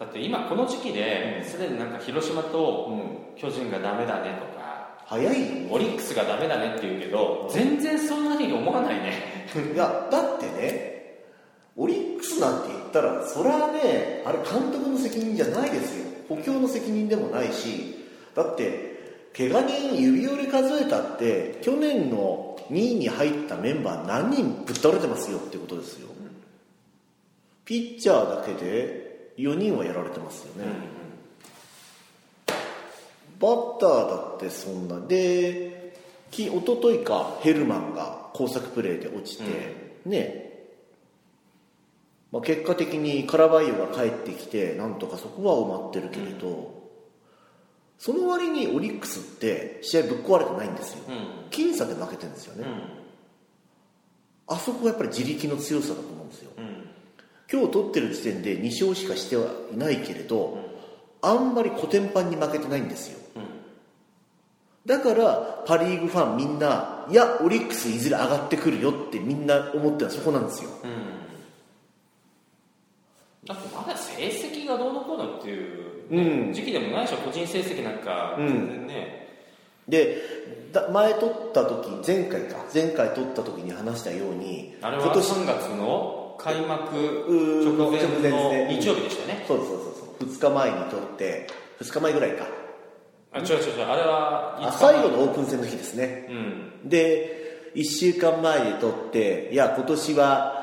だって今この時期ですでになんか広島と巨人がダメだねとか早いオリックスがダメだねって言うけど全然そんなに思わないね。いやだってねオリックスなんて言ったらそれはねあれ監督の責任じゃないですよ。補強の責任でもないしだって怪我人指折り数えたって去年の2位に入ったメンバー何人ぶっ倒れてますよってことですよ、ピッチャーだけで4人はやられてますよね、バッターだってそんな。でき一昨日かヘルマンが工作プレーで落ちて、ね。まあ、結果的にカラバイオが帰ってきてなんとかそこは埋まってるけれど、その割にオリックスって試合ぶっ壊れてないんですよ、うん。僅差で負けてるんですよね、あそこがやっぱり自力の強さだと思うんですよ。うんうん今日取ってる時点で2勝しかしてはいないけれど、あんまりコテンパンに負けてないんですよ。うんだからパ・リーグファンみんないやオリックスいずれ上がってくるよってみんな思ってるのはそこなんですよ。だってまだ成績がどうのこうのっていう、うん。時期でもないでしょ。個人成績なんかうん。全然ね、でだ前取った時前回か。前回取った時に話したようにあれは今年3月の開幕直前の日曜日でしたね。そうそうそうそう2日前に取って2日前ぐらいか。あ違う違う違う。あれはあ5日最後のオープン戦の日ですね。うん。で1週間前に取っていや今年は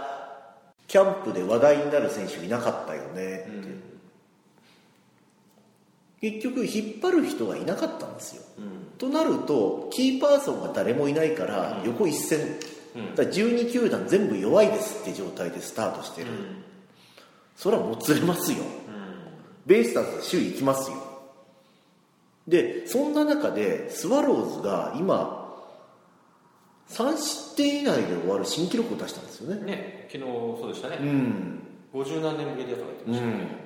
キャンプで話題になる選手いなかったよね。って、結局引っ張る人がいなかったんですよ。うん。となるとキーパーソンが誰もいないから横一線、うん。だから12球団全部弱いですって状態でスタートしてる、それはもつれますよ。ベイスターズ首位行きますよ。でそんな中でスワローズが今3失点以内で終わる新記録を出したんですよね。ね昨日そうでしたね、うん。50何年ぶりでとか言ってましたね、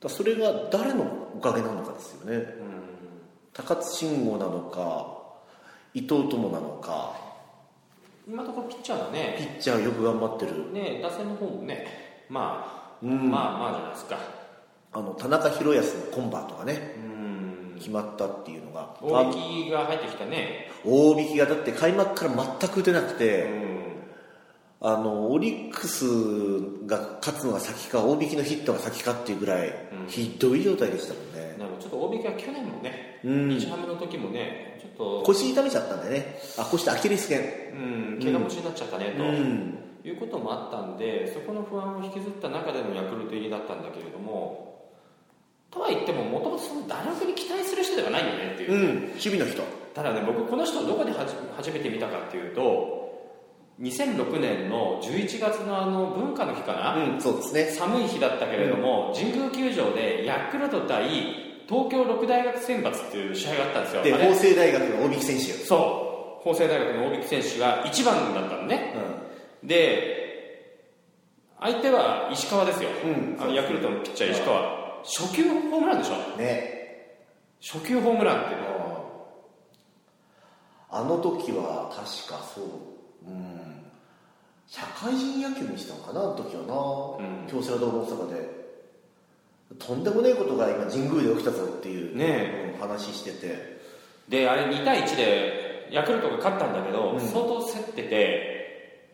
だそれが誰のおかげなのかですよね。うん。高津慎吾なのか伊藤友なのか今のところピッチャーがピねッチャーよく頑張ってる。ね打線の方もねまあ、うん。まあまあじゃないですか。あの田中宏康のコンバートがねうん。決まったっていうのが。大引きが入ってきたね。大引きがだって開幕から全く出なくうて、んあのオリックスが勝つのが先か大引きのヒットが先かっていうぐらい、うん。ひどい状態でしたもんね。でもちょっと大引きは去年もね、うん。日ハムの時もねちょっと腰痛めちゃったんでね。あ腰とアキレス腱。うん怪我持ちになっちゃったねと、うん。いうこともあったんでそこの不安を引きずった中でのヤクルト入りだったんだけれどもとは言ってももともとその打力に期待する人ではないよねっていう、うん。守備の人。ただね僕この人をどこではじ初めて見たかっていうと2006年の11月のあの文化の日かな、うんそうですね。寒い日だったけれども、神宮球場でヤクルト対東京六大学選抜っていう試合があったんですよ。で法政大学の大引き選手そう。法政大学の大引選手が1番だったのね。で相手は石川ですよ、うんあのヤクルトのピッチャー石川。初球ホームランでしょ？うんね。初球ホームランってねあの時は確かそううん。社会人野球にしたのかなあの時はな、うん。京セラドーム大阪で。とんでもねえことが今神宮で起きたぞっていう、ねうん話してて。であれ2対1でヤクルトが勝ったんだけど、うん。相当競ってて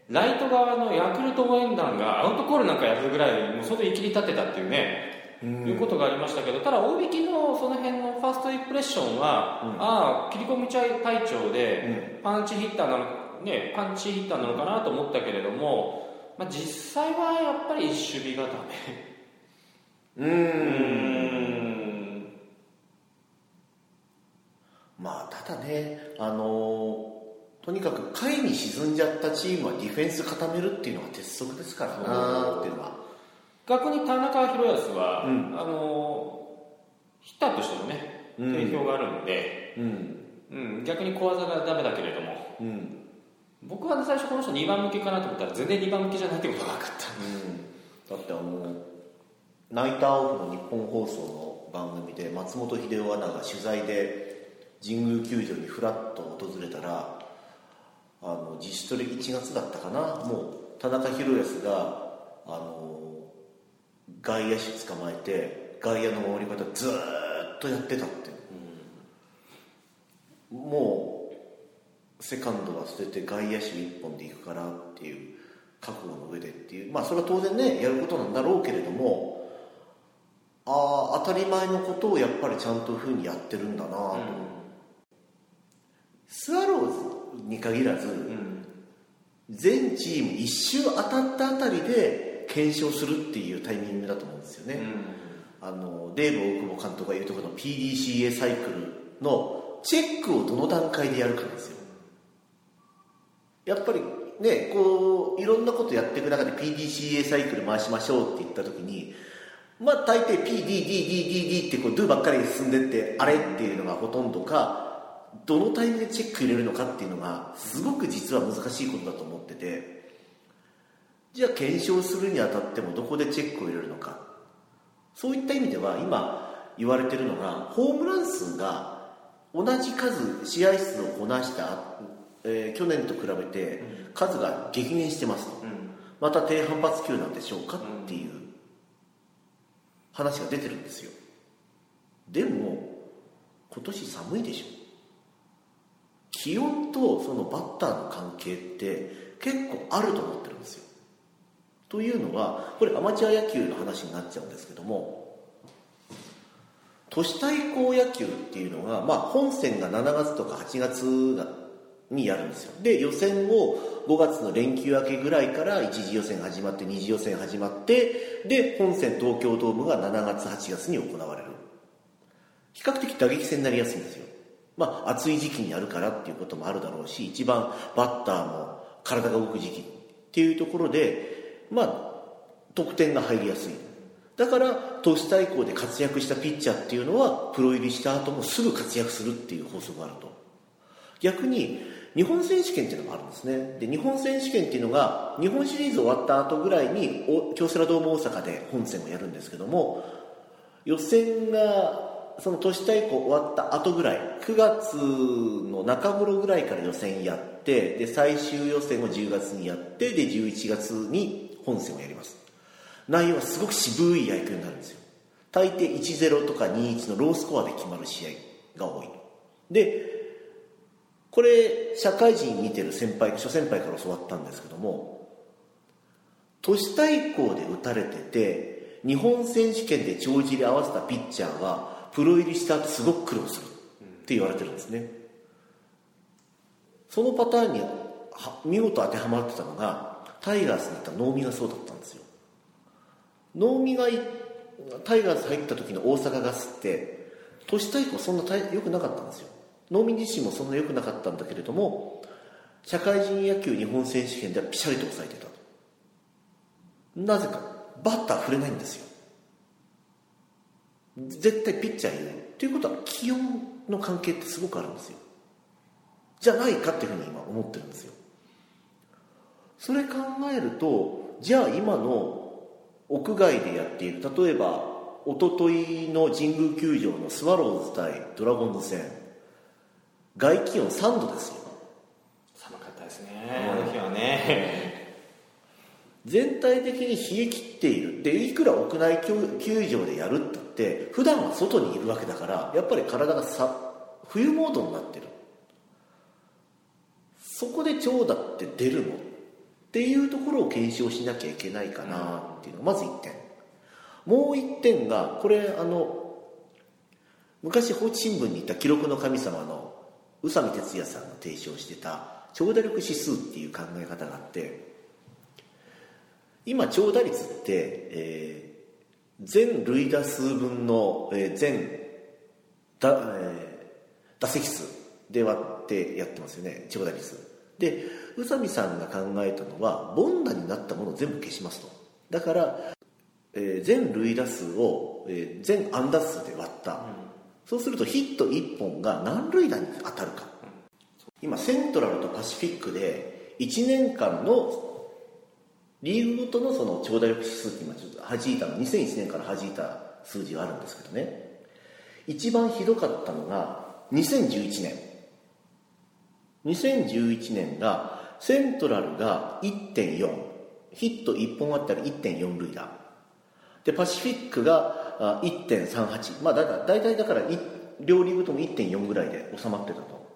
ライト側のヤクルト応援団がアウトコールなんかやるぐらいもう相当生きり立ってたっていうね、うん。いうことがありましたけどただ大引きのその辺のファーストインプレッションは、うん。ああ切り込み隊長で、うパンチヒッターなのねパンチヒッターなのかなと思ったけれども、まあ、実際はやっぱり守備がダメ。ううん。んまあただねあのとにかく下位に沈んじゃったチームはディフェンス固めるっていうのが鉄則ですからなっていうのは。逆に田中宏康は、うん。あのヒッターとしてもねうん。定評があるので、うん。うん、逆に小技がダメだけれどもうん僕は最初この人2番向きかなと思ったら全然2番向きじゃないってことが分かっだってあのナイターオフの日本放送の番組で松本秀夫アナが取材で神宮球場にフラッと訪れたらあの自主トレ1月だったかな。もう田中宏康があの外野手捕まえて外野の守り方ずーっとやってたって、もうセカンドは捨てて外野手一本で行くからっていう覚悟の上でっていう。まあそれは当然ねやることなんだろうけれどもああ当たり前のことをやっぱりちゃんとふうにやってるんだなと、スワローズに限らず、うん。全チーム一周当たったあたりで検証するっていうタイミングだと思うんですよね、あのデーブ大久保監督が言うところの PDCA サイクルのチェックをどの段階でやるかですよやっぱりねこういろんなことやっていく中で PDCA サイクル回しましょうって言った時にまあ大抵 PDDDDD ってこう Do ばっかり進んでってあれっていうのがほとんどかどのタイミングでチェック入れるのかっていうのがすごく実は難しいことだと思っててじゃあ検証するにあたってもどこでチェックを入れるのか。そういった意味では今言われてるのがホームラン数が同じ数試合数をこなした、えー去年と比べて数が激減してますと。うん。また低反発球なんでしょうかっていう話が出てるんですよ。でも今年寒いでしょ。気温とそのバッターの関係って結構あると思ってるんですよ。というのはこれアマチュア野球の話になっちゃうんですけども都市対抗野球っていうのが、まあ、本戦が7月とか8月がにやるんですよ。で予選を5月の連休明けぐらいから1次予選始まって2次予選始まってで本戦東京ドームが7月8月に行われる。比較的打撃戦になりやすいんですよ。まあ暑い時期にやるからっていうこともあるだろうし一番バッターも体が動く時期っていうところでまあ得点が入りやすい。だから都市対抗で活躍したピッチャーっていうのはプロ入りした後もすぐ活躍するっていう法則があると。逆に日本選手権っていうのもあるんですね。で日本選手権っていうのが日本シリーズ終わった後ぐらいに京セラドーム大阪で本戦をやるんですけども予選がその都市対抗終わった後ぐらい9月の中頃ぐらいから予選やってで最終予選を10月にやってで11月に本戦をやります。内容はすごく渋い野球になるんですよ。大抵1-0とか2-1のロースコアで決まる試合が多い。でこれ社会人見てる先輩諸先輩から教わったんですけども都市対抗で打たれてて日本選手権で帳尻合わせたピッチャーはプロ入りした後すごく苦労するって言われてるんですね。そのパターンに見事当てはまってたのがタイガースにいた能見がそうだったんですよ。能見がタイガース入った時の大阪ガスって都市対抗そんな良くなかったんですよ。能見自身もそんな良くなかったんだけれども社会人野球日本選手権ではピシャリと抑えてた。なぜかバッター触れないんですよ。絶対ピッチャーいない。ということは気温の関係ってすごくあるんですよ。じゃないかっていうふうに今思ってるんですよ。それ考えるとじゃあ今の屋外でやっている例えば一昨日の神宮球場のスワローズ対ドラゴンズ戦。外気温3度ですよ。寒かったですね。あの日はね。全体的に冷え切っている。でいくら屋内球球場でやるって言って普段は外にいるわけだからやっぱり体がさ冬モードになってる。そこで長打って出るの？っていうところを検証しなきゃいけないかなっていうのがまず1点。もう1点がこれあの昔放置新聞にいた記録の神様の宇佐美哲也さんが提唱してた長打力指数っていう考え方があって今長打率って、えー全塁打数分の、えー全打,、えー打席数で割ってやってますよね長打率。で宇佐美さんが考えたのは凡打になったものを全部消しますと。だから、えー全塁打数を、えー全安打数で割った、そうするとヒット1本が何塁打に当たるか。今セントラルとパシフィックで1年間のリーグごとのその長打力指数って今ちょっと弾いたの2001年から弾いた数字があるんですけどね。一番ひどかったのが2011年。2011年がセントラルが1.4ヒット1本あったら1.4塁打。でパシフィックが1.38まあだだ大体だからい両リーグとも1.4ぐらいで収まってたと。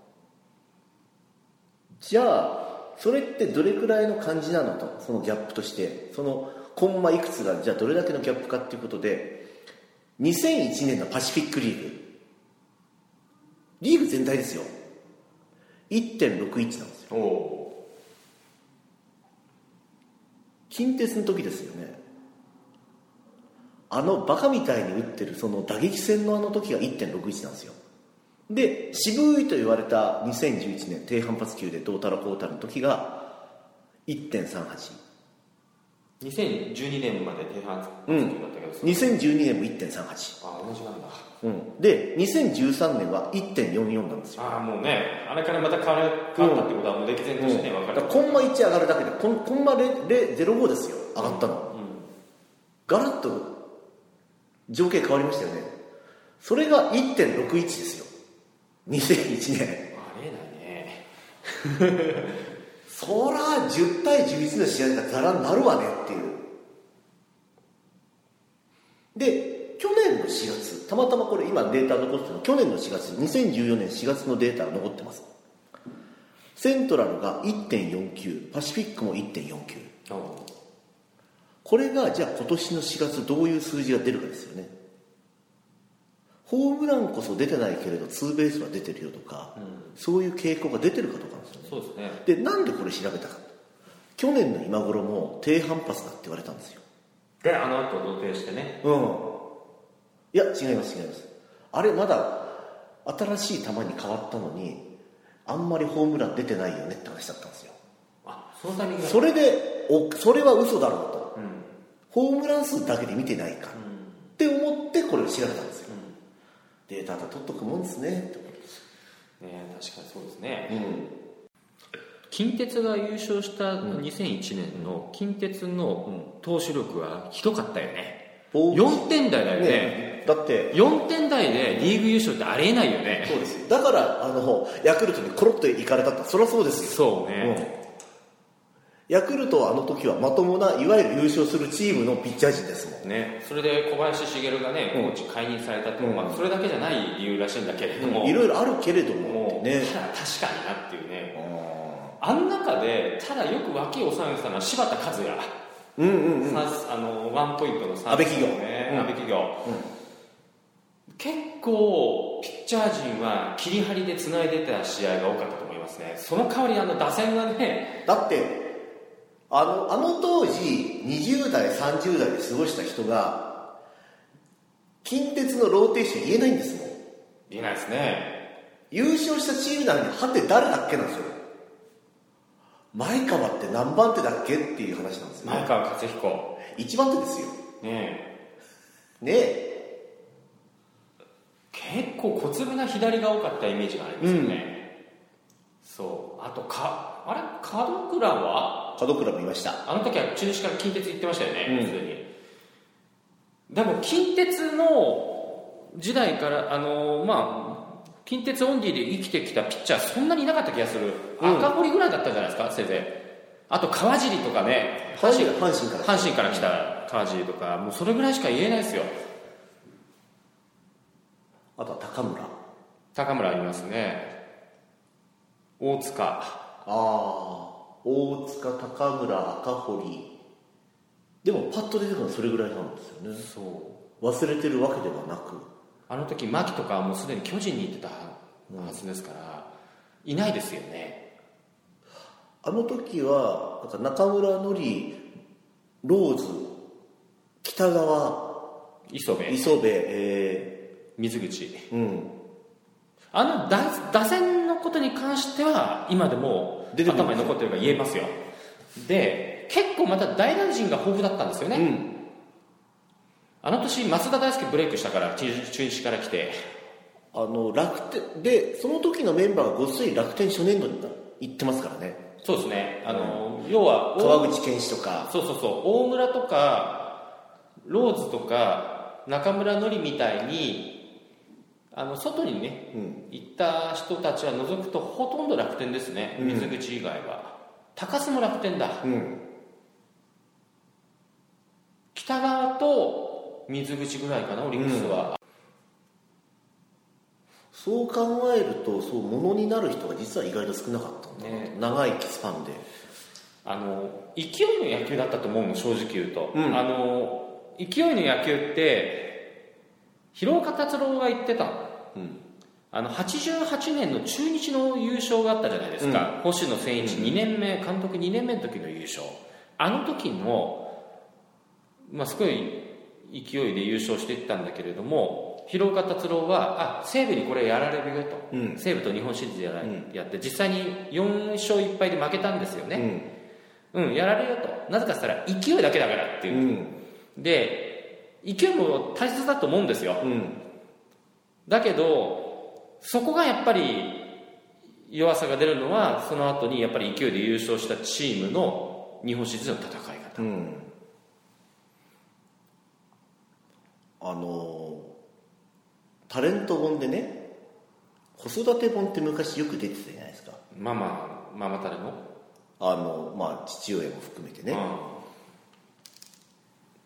じゃあそれってどれくらいの感じなのとそのギャップとして。そのコンマいくつがじゃあどれだけのギャップかっていうことで2001年のパシフィックリーグ。リーグ全体ですよ。1.61なんですよ。近鉄の時ですよねあのバカみたいに打ってるその打撃戦のあの時が1.61なんですよ。で渋いと言われた2011年低反発球でどうたらこうたらの時が1.38 2012年まで低反発球うんだったけど、2012年も1.38、あ同じなんだ。うん、で2013年は1.44なんですよ。ああもうねあれからまた変わる変わったってことはもう歴然としてね分かる。だからコンマ1上がるだけでコンコンマ0 05ですよ。上がったの、うん。ガラッと情景変わりましたよね。それが1.61ですよ。2001年。ありえないね。そら10対11の試合がザラになるわねっていう。で去年の4月たまたまこれ今データ残ってるの去年の4月2014年4月のデータが残ってます。セントラルが1.49パシフィックも1.49おうこれがじゃあ今年の4月どういう数字が出るかですよね。ホームランこそ出てないけれどツーベースは出てるよとか、そういう傾向が出てるかどうかなんですよね。そうですね。でなんでこれ調べたか去年の今頃も低反発だって言われたんですよ。であの後同定してね。うん。いや違います違います。あれまだ新しい球に変わったのにあんまりホームラン出てないよねって話だったんですよ。あそのタイミングがそれでおそれは嘘だろうと。うんホームラン数だけで見てないか。って思ってこれを調べたんですよ、データだ取っとくもんですね。って思ってね確かにそうですね。うん。近鉄が優勝した2001年の近鉄の投手力はひどかったよね。ボー4点台だよね。ね。だって。4点台でリーグ優勝ってありえないよね。そうです。よだからあのヤクルトにコロッと行かれたってそりゃそうですよ。そうね、うんヤクルトはあの時はまともないわゆる優勝するチームのピッチャー陣ですもん。ね、それで小林茂がね、うん。コーチ解任されたって、うんまあ、それだけじゃない理由らしいんだけれども、いろいろあるけれども。ね。ただ確かになっていうね、あん中で、ただよく脇を収めてたのは柴田和也、うんうんうん。さあのワンポイントのサ安倍企業ね、うん。安倍企業、結構、ピッチャー陣は切り張りでつないでた試合が多かったと思いますね、その代わり、あの打線がね、だってあのあの当時20代30代で過ごした人が近鉄のローテーション言えないんですもん。言えないですね、優勝したチームなのにはて誰だっけなんですよ。前川って何番手だっけっていう話なんですよ前川勝彦、一番手ですよ。ね、ねえ。結構小粒な左が多かったイメージがありますよね、そう。あとかあれ？門倉は？門倉もいました。あの時は中日から近鉄行ってましたようん。ねすで、に。でも近鉄の時代からあのまあ近鉄オンリーで生きてきたピッチャーそんなにいなかった気がする、うん。赤堀ぐらいだったんじゃないですか？せいぜい。あと川尻とかね。阪阪神神阪神から阪神から来た川尻とか。もうそれぐらいしか言えないですよ。あとは高村。あ高村ありますね大塚。あ大塚高村赤堀。でもパッと出てくるのはそれぐらいなんですよね。そう。忘れてるわけではなく。あの時牧とかはもうすでに巨人に行ってたはずですから、いないですよね。あの時はなんか中村のりローズ北川磯部。磯部え水口。ー、うんあの打打線のことに関しては今でも頭に残ってるから言えますよ。で結構また大大臣が豊富だったんですよね、うん。あの年増田大輔ブレイクしたから中中日から来て。あの楽天でその時のメンバーがごっそり楽天初年度に行ってますからね。そうですね。あの、要は川口健志とか。そうそうそう。大村とかローズとか中村のりみたいにあの外にねうん。行った人たちは除くとほとんど楽天ですね。うん。水口以外は、高須も楽天だ。うん。北川と水口ぐらいかなオリックスは、そう考えるとそうものになる人が実は意外と少なかったんだな。と、ね。長いスパンで。あの勢いの野球だったと思うの正直言うと、うん。あの勢いの野球って広岡達郎が言ってたの。うんあの88年の中日の優勝があったじゃないですか、星野千一2年目監督2年目の時の優勝。あの時の、まあ、すごい勢いで優勝していったんだけれども広岡達郎はあ西武にこれやられるよと、うん。西武と日本シリーズやら、うん。やって実際に4勝1敗で負けたんですよね、うん。やられるよと。なぜかっつったら勢いだけだからってう。いう、ん。で勢いも大切だと思うんですよ、うんだけどそこがやっぱり弱さが出るのはその後にやっぱり勢いで優勝したチームの日本シリーズの戦い方。うん。あのタレント本でね子育て本って昔よく出てたじゃないですか。ママママタレのあのまあ父親も含めてね、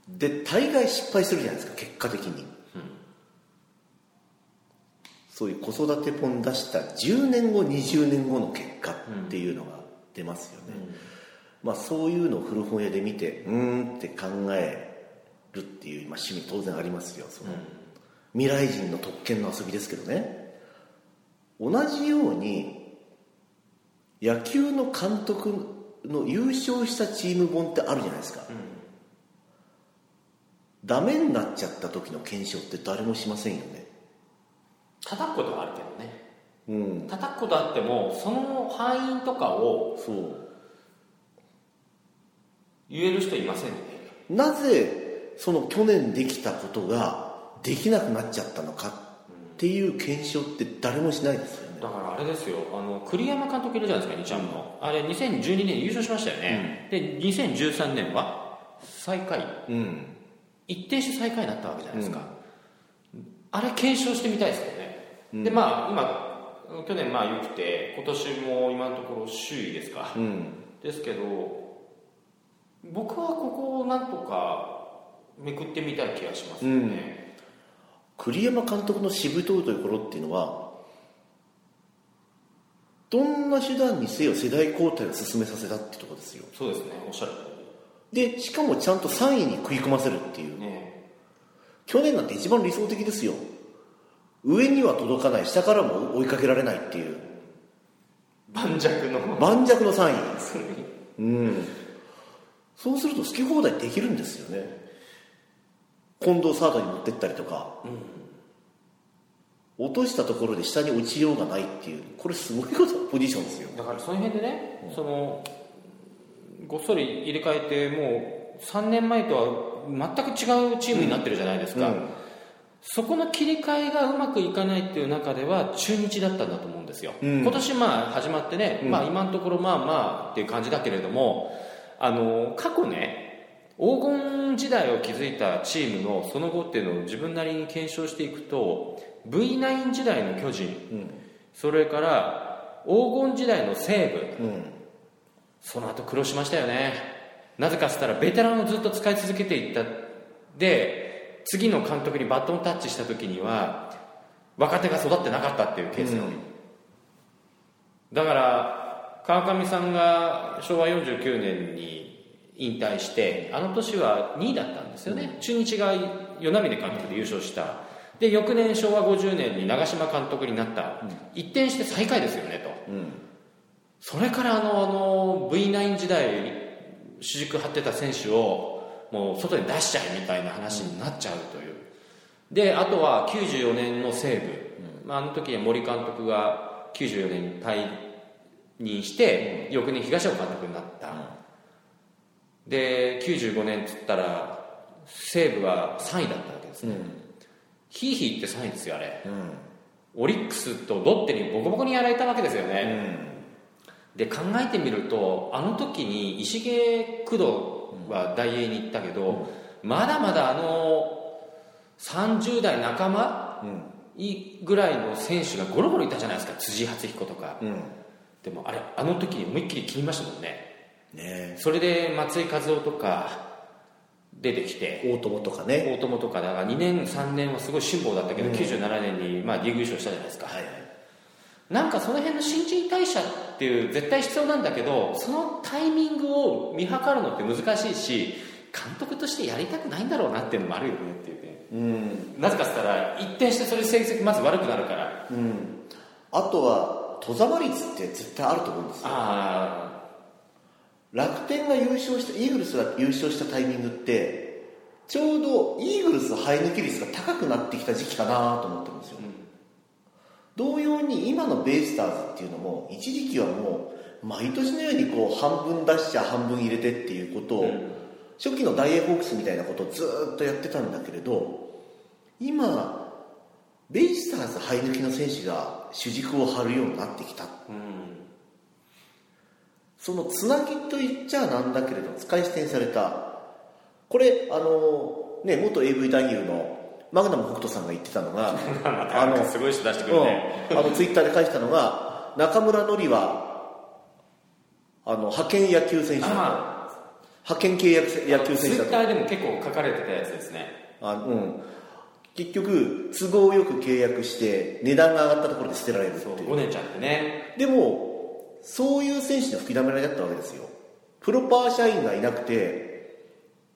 うん。で大概失敗するじゃないですか結果的に、そういう子育て本出した10年後20年後の結果っていうのが出ますよね、まあそういうのを古本屋で見てうーんって考えるっていう、まあ、趣味当然ありますよその、未来人の特権の遊びですけどね。同じように野球の監督の優勝したチーム本ってあるじゃないですか、ダメになっちゃった時の検証って誰もしませんよね叩くことはあるけどね。うん。叩くことあってもその敗因とかをそう。言える人いませんよね。なぜその去年できたことができなくなっちゃったのかっていう検証って誰もしないですよね。だからあれですよ。あの栗山監督いるじゃないですか日ハムの。あれ2012年優勝しましたよね、で2013年は最下位。うん。一定して最下位になったわけじゃないですか、あれ検証してみたいですよね、でまあ今去年まあ良くて今年も今のところ首位ですか、うん。ですけど僕はここをなんとかめくってみたい気がしますよね、栗山監督のしぶといところっていうのはどんな手段にせよ世代交代を進めさせたってところですよ。そうですね。おっしゃる通でしかもちゃんと3位に食い込ませるっていう。りね。去年なんて一番理想的ですよ上には届かない下からも追いかけられないっていう。盤石の。盤石の3位う。ん。そうすると好き放題できるんですよね。近藤サードに持ってったりとか、落としたところで下に落ちようがないっていう。これすごいことポジションですよ。だからその辺でね、そのごっそり入れ替えてもう3年前とは全く違うチームになってるじゃないですか、うんそこの切り替えがうまくいかないっていう中では中日だったんだと思うんですよ、うん。今年まあ始まってね、まあ、今のところまあまあっていう感じだけれどもあの過去ね黄金時代を築いたチームのその後っていうのを自分なりに検証していくと V9 時代の巨人うん。それから黄金時代の西武うん。その後苦労しましたよね。なぜかっつったらベテランをずっと使い続けていった。で次の監督にバトンタッチした時には若手が育ってなかったっていうケースが多い、だから川上さんが昭和49年に引退してあの年は2位だったんですよね、中日が与那嶺監督で優勝した。で翌年昭和50年に長嶋監督になった、一転して最下位ですよねと。うん。それからあのあの V9 時代主軸張ってた選手をもう外に出しちゃえみたいな話になっちゃうという、であとは94年の西武、まあ、あの時は森監督が94年に退任して、翌年東尾監督になった、で95年っつったら西武は3位だったわけですね、ヒーヒーって3位ですよあれ。オリックスとロッテにボコボコにやられたわけですよね、で考えてみるとあの時に石毛工藤は大英に行ったけど、まだまだあの30代半ばいぐらいの選手がゴロゴロいたじゃないですか。辻初彦とか、うん。でもあれあの時に思いっきり切りましたもんね。ね。それで松井稼頭央とか出てきて。大友とかね。大友とかだから2年3年はすごい辛抱だったけど、うん。97年にまあリーグ優勝したじゃないですか、はいはいなんかその辺の新陳代謝っていう絶対必要なんだけどそのタイミングを見計るのって難しいし監督としてやりたくないんだろうなっていうのもあるよねっていうね。うん。なぜかっつったら一転してそれ成績まず悪くなるから。うん。あとは戸ざま率って絶対あると思うんですよ。あ楽天が優勝したイーグルスが優勝したタイミングってちょうどイーグルス生え抜き率が高くなってきた時期かなと思ってるんですよ。あ、うん同様に今のベイスターズっていうのも一時期はもう毎年のようにこう半分出しちゃ半分入れてっていうことを、うん。初期の大英ホークスみたいなことをずーっとやってたんだけれど今ベイスターズ生え抜きの選手が主軸を張るようになってきた。うん。そのつなぎと言っちゃなんだけれど使い捨てにされた。これあのね元 AV 男優のマグナム北斗さんが言ってたのが またすごい人出してくるね、うん、あのツイッターで書いてたのが中村典はあの派遣野球選手派遣契約せ野球選手だとツイッターでも結構書かれてたやつですね。あ、うん、結局都合よく契約して値段が上がったところで捨てられるっていう。5年ちゃんってね。でもそういう選手の吹きだめられだったわけですよ。プロパー社員がいなくて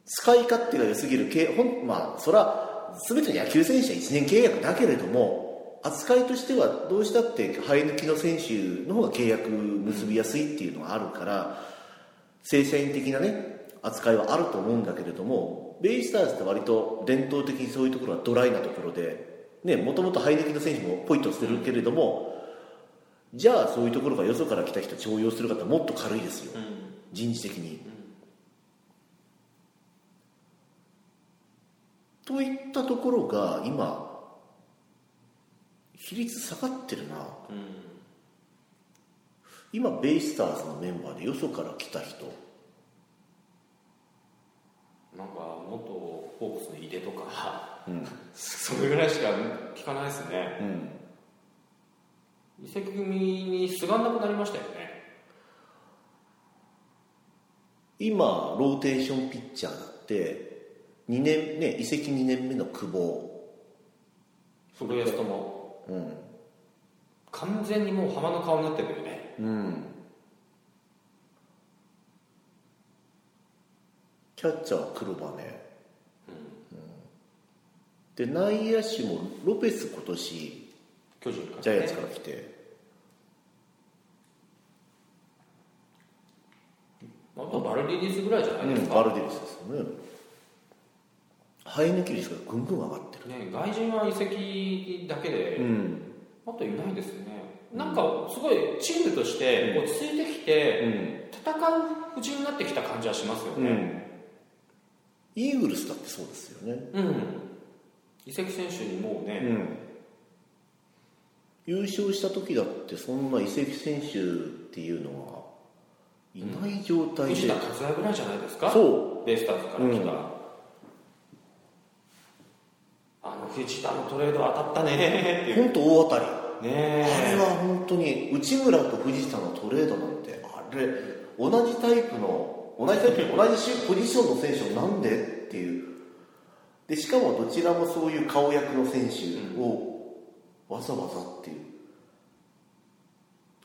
使い勝手が良すぎるけほんまあそら全ての野球選手は1年契約だけれども扱いとしてはどうしたって生え抜きの選手の方が契約結びやすいっていうのがあるから正社員的なね扱いはあると思うんだけれどもベイスターズって割と伝統的にそういうところはドライなところでねもともと生え抜きの選手もポイッとしてるけれども、じゃあそういうところがよそから来た人重用する方はもっと軽いですよ、人事的に、といったところが今比率下がってるな、今ベイスターズのメンバーでよそから来た人。なんか元ホークスの井出とか。うん、それぐらいしか聞かないですね。うん、移籍組にすがんなくなりましたよね。今ローテーションピッチャーだって2年ね移籍2年目の久保、古安とも。うん。完全にもう浜の顔になってるよね。うん、キャッチャーは黒羽、うん。で内野手もロペス今年巨人から、ジャイアンツから来て、あとバルディリスぐらいじゃないですうん、か、バルデリスですよね生え抜き率がぐんぐん上がってる。ね、外人は移籍だけで、うん。あといないですよね。なんかすごいチームとして落ち着いてきて、戦う布陣になってきた感じはしますようん、ねイーグルスだってそうですよね。うん、移籍選手にもうね、うん。優勝した時だってそんな移籍選手っていうのはいない状態で、藤田和也ぐらいじゃないですか？そベイスターズから来た、うんあの藤田のトレード当たったね。っ本当大当たり。ねあれは本当に内村と藤田のトレードなんて。あれ同じタイプの同じタイプ同じポジションの選手をなんでっていう。でしかもどちらもそういう顔役の選手をわざわざっていう。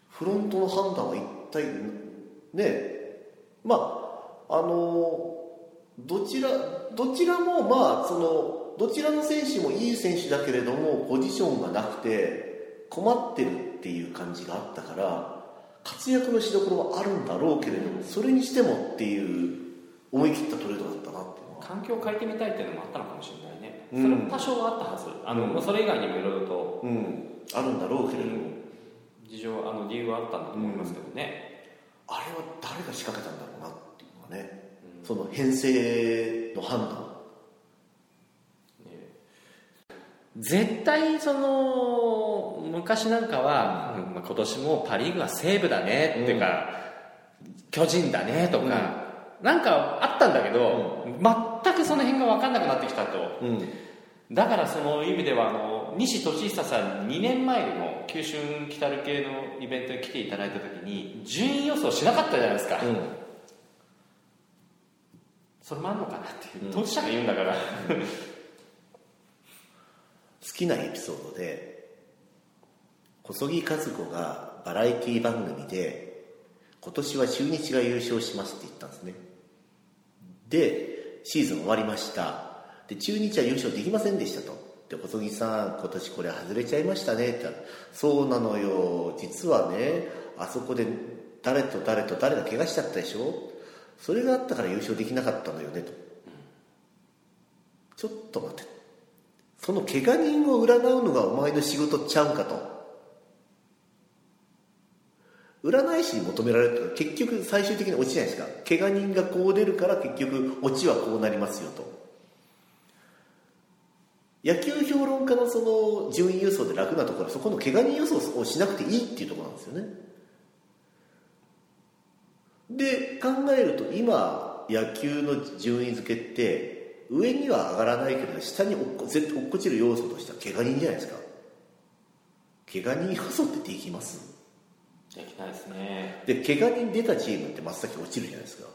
フロントの判断は一体ね。まああのどちらどちらもまあそのどちらの選手もいい選手だけれどもポジションがなくて困ってるっていう感じがあったから活躍のしどころはあるんだろうけれどもそれにしてもっていう思い切ったトレードだったなっていうのは。環境を変えてみたいっていうのもあったのかもしれないね、うん。それも多少はあったはず。あの、それ以外にもいろいろと。うん。あるんだろうけれども、事情あの理由はあったんだと思いますけどね、あれは誰が仕掛けたんだろうなっていうのはね、その編成の判断絶対その昔なんかは、うん。まあ今年もパ・リーグは西武だねっていうか、巨人だねとか、なんかあったんだけど、全くその辺が分かんなくなってきたと。うん。だからその意味ではあの西俊久さんに2年前にも九春来たる系のイベントに来ていただいた時に順位予想しなかったじゃないですか、それもあんのかなっていう。当事者が言うんだから、好きなエピソードで小杉和子がバラエティ番組で今年は中日が優勝しますって言ったんですね。でシーズン終わりました。で中日は優勝できませんでしたと。で小杉さん今年これ外れちゃいましたね。ってっそうなのよ。実はねあそこで誰と誰と誰が怪我しちゃったでしょ。それがあったから優勝できなかったのよねと。ちょっと待ってその怪我人を占うのがお前の仕事ちゃうかと。占い師に求められると結局最終的に落ちじゃないですか？怪我人がこう出るから結局落ちはこうなりますよと。野球評論家のその順位予想で楽なところはそこの怪我人予想をしなくていいっていうところなんですよね。で考えると今野球の順位付けって上には上がらないけど下に落っこ絶対落っこちる要素としては怪我人じゃないですか。怪我人予想ってできます？できないですね。で怪我人出たチームって真っ先落ちるじゃないですか。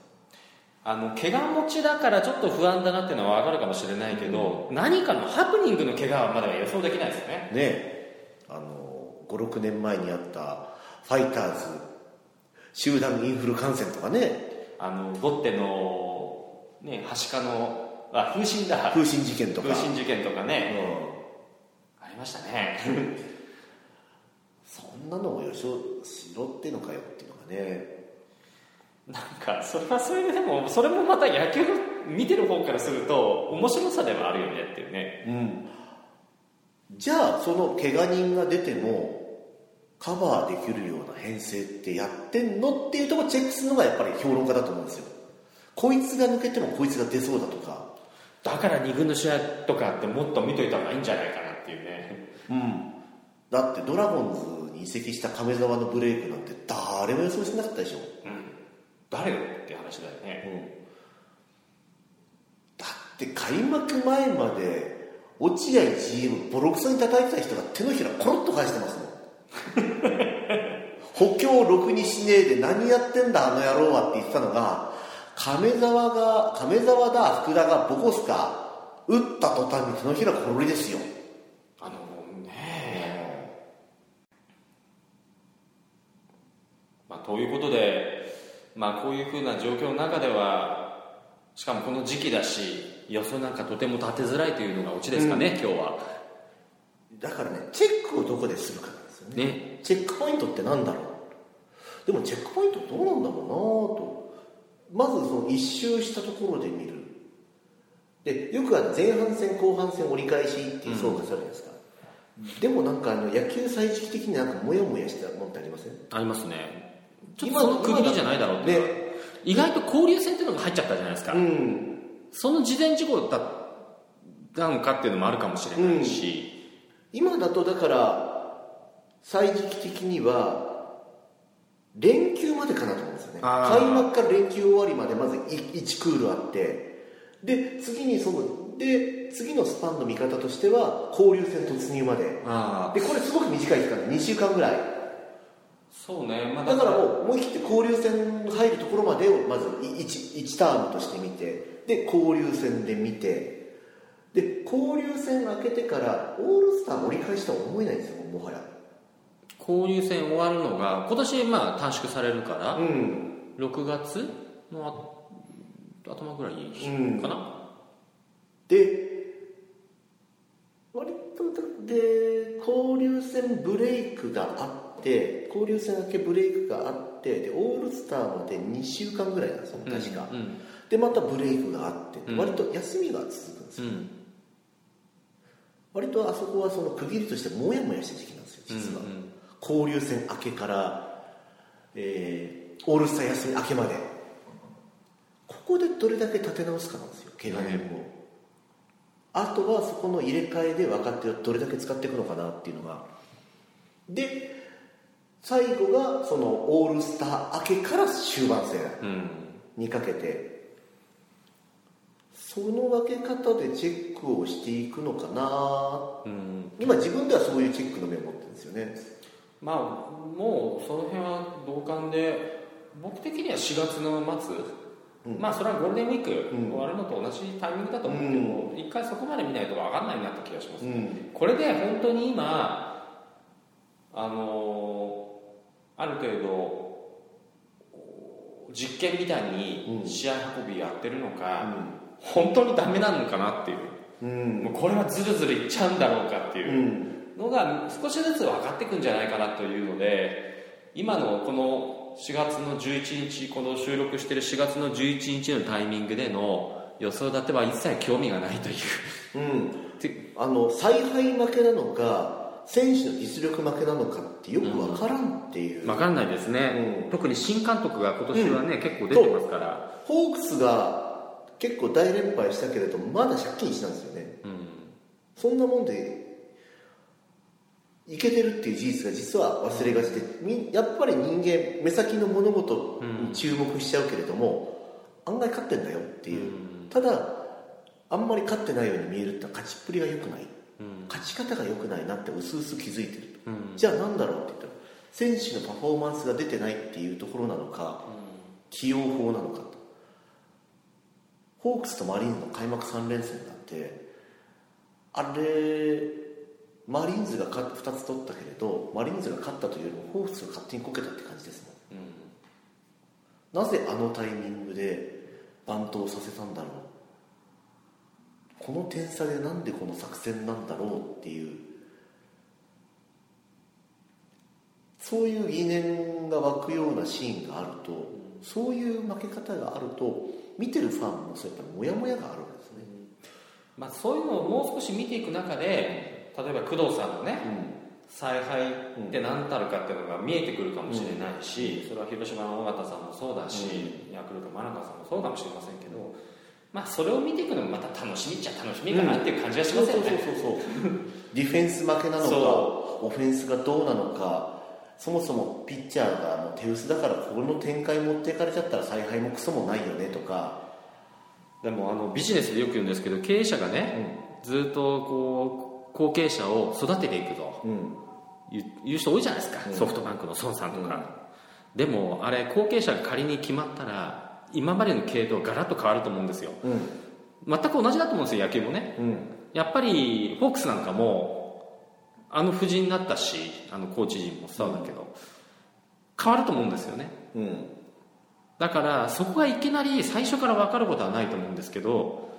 あの怪我持ちだからちょっと不安だなっていうのは分かるかもしれないけど、何かのハプニングの怪我はまだ予想できないですよね。ね。えあの56年前にあったファイターズ集団インフル感染とかね。あのボッテのねはしかのあ風神だ。風神事件とか。風神事件とかね、うありましたね。ん、そんなのも予想しろってのかよっていうのがね。なんかそれはそれででもそれもまた野球見てる方からすると面白さではあるよねっていうね。うん。じゃあその怪我人が出てもカバーできるような編成ってやってんのっていうとこチェックするのがやっぱり評論家だと思うんですよ。こいつが抜けてもこいつが出そうだとかだから2軍の試合とかってもっと見といた方がいいんじゃないかなっていうね。うん。だってドラゴンズに移籍した亀澤のブレイクなんて誰も予想してなかったでしょ。うん。誰がって話だよね。だって開幕前まで落合 GM ボロクソに叩いてた人が手のひらコロッと返してますもん。補強ろくにしねえで何やってんだあの野郎はって言ってたのが亀澤が亀澤だ福田がボコスか打った途端に手のひらコロリですよ。あのねまあということでまあこういうふうな状況の中ではしかもこの時期だし予想なんかとても立てづらいというのがオチですかね、今日は。だからねチェックをどこでするかなんですよね。ね。チェックポイントって何だろう。でもチェックポイントどうなんだろうなとまずその一周したところで見る。でよくあの前半戦後半戦折り返しっていう総括じゃないですか、でもなんかあの野球歳時期的になんかモヤモヤしたものってありません？ありますね。ちょっとその区切りじゃないだろうって意外と交流戦っていうのが入っちゃったじゃないですか、うん。その事前事項だったのかっていうのもあるかもしれないし、今だとだから歳時期的には連休までかなと思うんですよね。開幕から連休終わりまでまず1クールあって。で次にそので次のスパンの見方としては交流戦突入まで。でこれすごく短い期間で2週間ぐらい。そうね、まあ、だから。もう思い切って交流戦入るところまでをまず 1, 1ターンとして見て。で交流戦で見て。で交流戦明けてからオールスター折り返しとは思えないんですよもはや交流戦終わるのが今年まあ短縮されるから、うん。6月のあ頭ぐらいうん。かな、で割とだで交流戦ブレイクがあって交流戦明けブレイクがあってでオールスターまで2週間ぐらいなんですよ確か、うんでまたブレイクがあって、うん。割と休みが続くんですよ、うん。割とあそこはその区切りとしてモヤモヤした時期なんですよ実は、うん交流戦明けから、えーオールスター休み明けまで。ここでどれだけ立て直すかなんですよ怪我人を、あとはそこの入れ替えで若手をどれだけ使っていくのかなっていうのが。で最後がそのオールスター明けから終盤戦うん。にかけて。その分け方でチェックをしていくのかな。うん。今自分ではそういうチェックの目を持ってるんですよねまあもうその辺は同感で僕的には4月の末まあそれはゴールデンウィークうん。終わるのと同じタイミングだと思うけど、一回そこまで見ないと分かんないなって気がします、うん。これで本当に今あのーある程度実験みたいに試合運びやってるのか、本当にダメなのかなっていう、うん。もうこれはズルズルいっちゃうんだろうかってう。いうんのが少しずつ分かってくんじゃないかなというので今のこの4月の11日この収録してる4月の11日のタイミングでの予想立ては一切興味がないという。うん。てあの采配負けなのか選手の実力負けなのかってよくわからんっていう、分かんないですね、うん。特に新監督が今年はね、結構出てますから。ホークスが結構大連敗したけれどまだ借金したんですよね。うん。そんなもんでいけてるっていう事実が実は忘れがちでみやっぱり人間目先の物事に注目しちゃうけれども、案外勝ってんだよっていう、ただあんまり勝ってないように見えるって勝ちっぷりが良くない。うん。勝ち方が良くないなって薄々気づいてるうん。じゃあ何だろうって言ったら選手のパフォーマンスが出てないっていうところなのか起用法なのかと。ホークスとマリーンズの開幕3連戦なんてあれマリーンズが勝って2つ取ったけれどマリーンズが勝ったというよりもホークスが勝手にこけたって感じですもん。なぜあのタイミングでバントをさせたんだろう。この点差でなんでこの作戦なんだろうっていう。そういう疑念が湧くようなシーンがあるとそういう負け方があると見てるファンもそうやっぱりモヤモヤがあるんですね、まあ、そういうのをもう少し見ていく中で例えば工藤さんのね采配って何たるかっていうのが見えてくるかもしれないし、それは広島の尾形さんもそうだし、ヤクルト真中さんもそうかもしれませんけど、まあ、それを見ていくのもまた楽しみっちゃ楽しみかなっていう感じがしますよね、そうそうそうそう ディフェンス負けなのかそオフェンスがどうなのかそもそもピッチャーがもう手薄だからここの展開持っていかれちゃったら采配もクソもないよねとか、でもあのビジネスでよく言うんですけど経営者がね、ずっとこう後継者を育てていくと。うん。いう人多いじゃないですか、うん。ソフトバンクの孫さんとか、でもあれ後継者が仮に決まったら今までの系統ガラッと変わると思うんですよ。うん。全く同じだと思うんですよ野球もね。うん。やっぱりホークスなんかもあの布陣になったしあのコーチ陣もそうだけど、変わると思うんですよね。うん。だからそこがいきなり最初から分かることはないと思うんですけど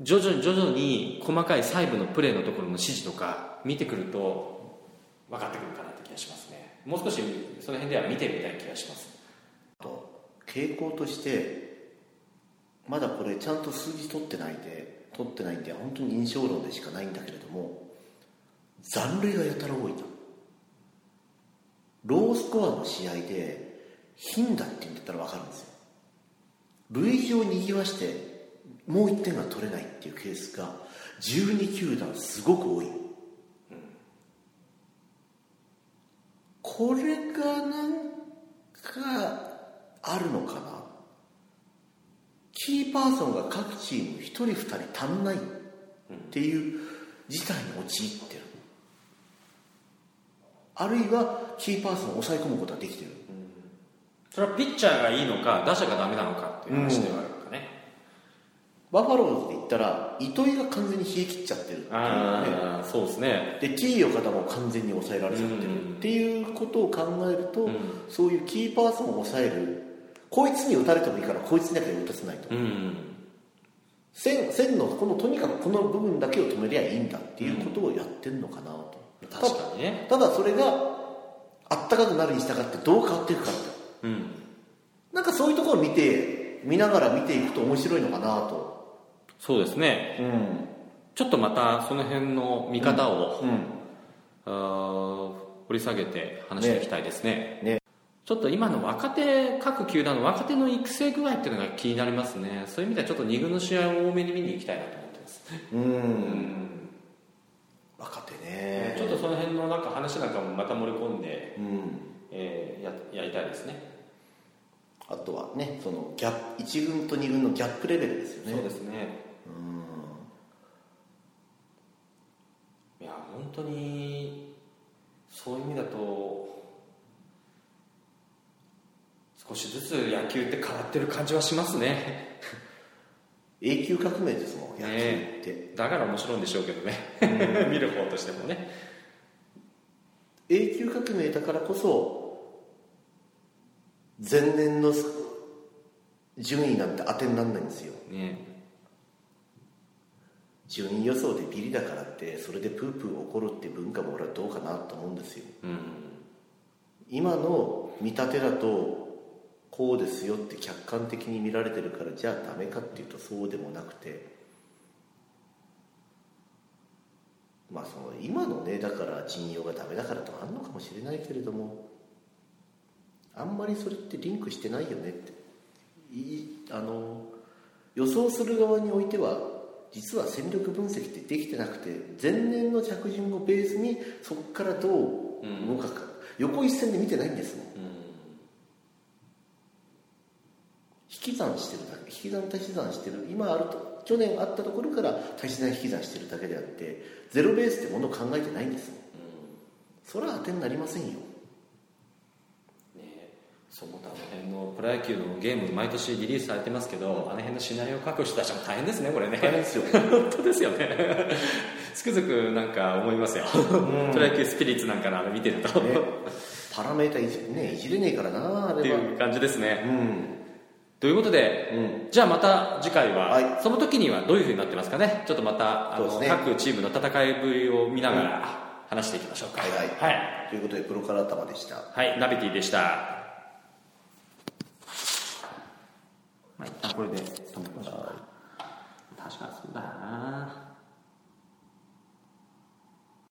徐々に徐々に細かい細部のプレーのところの指示とか見てくると分かってくるかなって気がしますね。もう少しその辺では見てみたい気がします。と傾向としてまだこれちゃんと数字取ってないで取ってないんで本当に印象論でしかないんだけれども残塁がやたら多いとロースコアの試合で頻打って言うんだったら分かるんですよ。塁上にぎわしてもう1点が取れないっていうケースが12球団すごく多い、これがなんかあるのかな？キーパーソンが各チーム1人2人足んないっていう事態に陥ってる。あるいはキーパーソンを抑え込むことができてる。それはピッチャーがいいのか打者がダメなのかっていう話ではある、バファローズで言ったら糸井が完全に冷え切っちゃってるっていうね。そうですね。で T 岡田も完全に抑えられちゃってるっていうことを考えると、うん。そういうキーパーソンを抑えるこいつに打たれてもいいからこいつにだけ打たせないと、うん線線のこのとにかくこの部分だけを止めりゃいいんだっていうことをやってるのかなと、確かにね。ただそれがあったかくなるに従ってどう変わっていくかってうん。なんかそういうところを見て見ながら見ていくと面白いのかなとそうですね。うんちょっとまたその辺の見方を、うん。あー掘り下げて話していきたいですね。ね。ちょっと今の若手各球団の若手の育成具合っていうのが気になりますね。そういう意味ではちょっと2軍の試合を多めに見に行きたいなと思ってます、うん、うん。若手ね。ちょっとその辺のなんか話なんかもまた盛り込んで、うん。えーややりたいですね。あとはねそのギャップ1軍と2軍のギャップレベルですよね。そうですねいや本当にそういう意味だと少しずつ野球って変わってる感じはしますね。永久革命ですもん野球って、ねだから面白いんでしょうけどね。見る方としてもね。永久革命だからこそ前年の順位なんて当てにならないんですよ。ね順位予想でビリだからってそれでプープー怒るって文化も俺はどうかなと思うんですよ。うん。今の見立てだとこうですよって客観的に見られてるからじゃあダメかっていうとそうでもなくて。まあその今のねだから陣容がダメだからとかあるのかもしれないけれどもあんまりそれってリンクしてないよねって。いいあの予想する側においては実は戦力分析ってできてなくて前年の着順をベースにそこからどう動くか、横一線で見てないんですもん。引き算してるだけ引き算足し算してる。今あると去年あったところから足し算引き算してるだけであってゼロベースってものを考えてないんですもん。それは当てになりませんよそう思ったあの辺のプロ野球のゲーム毎年リリースされてますけどあの辺のシナリオを書く人たちも大変ですねこれね。大変ですよ。本当ですよね。つくづくなんか思いますよ、プロ野球スピリッツなんかのあれ見てると、ね。パラメータいじ,、ね、いじれねえからなあっていう感じですね、うん。ということで、うん。じゃあまた次回は、はい。その時にはどういうふうになってますかね？ちょっとまたあの、ね。各チームの戦いぶりを見ながら話していきましょうか、はい。はい。はいということでプロカラー玉でした。はい、ナビティでした。まあ、一旦これで止めましょうか。確かにそうだな。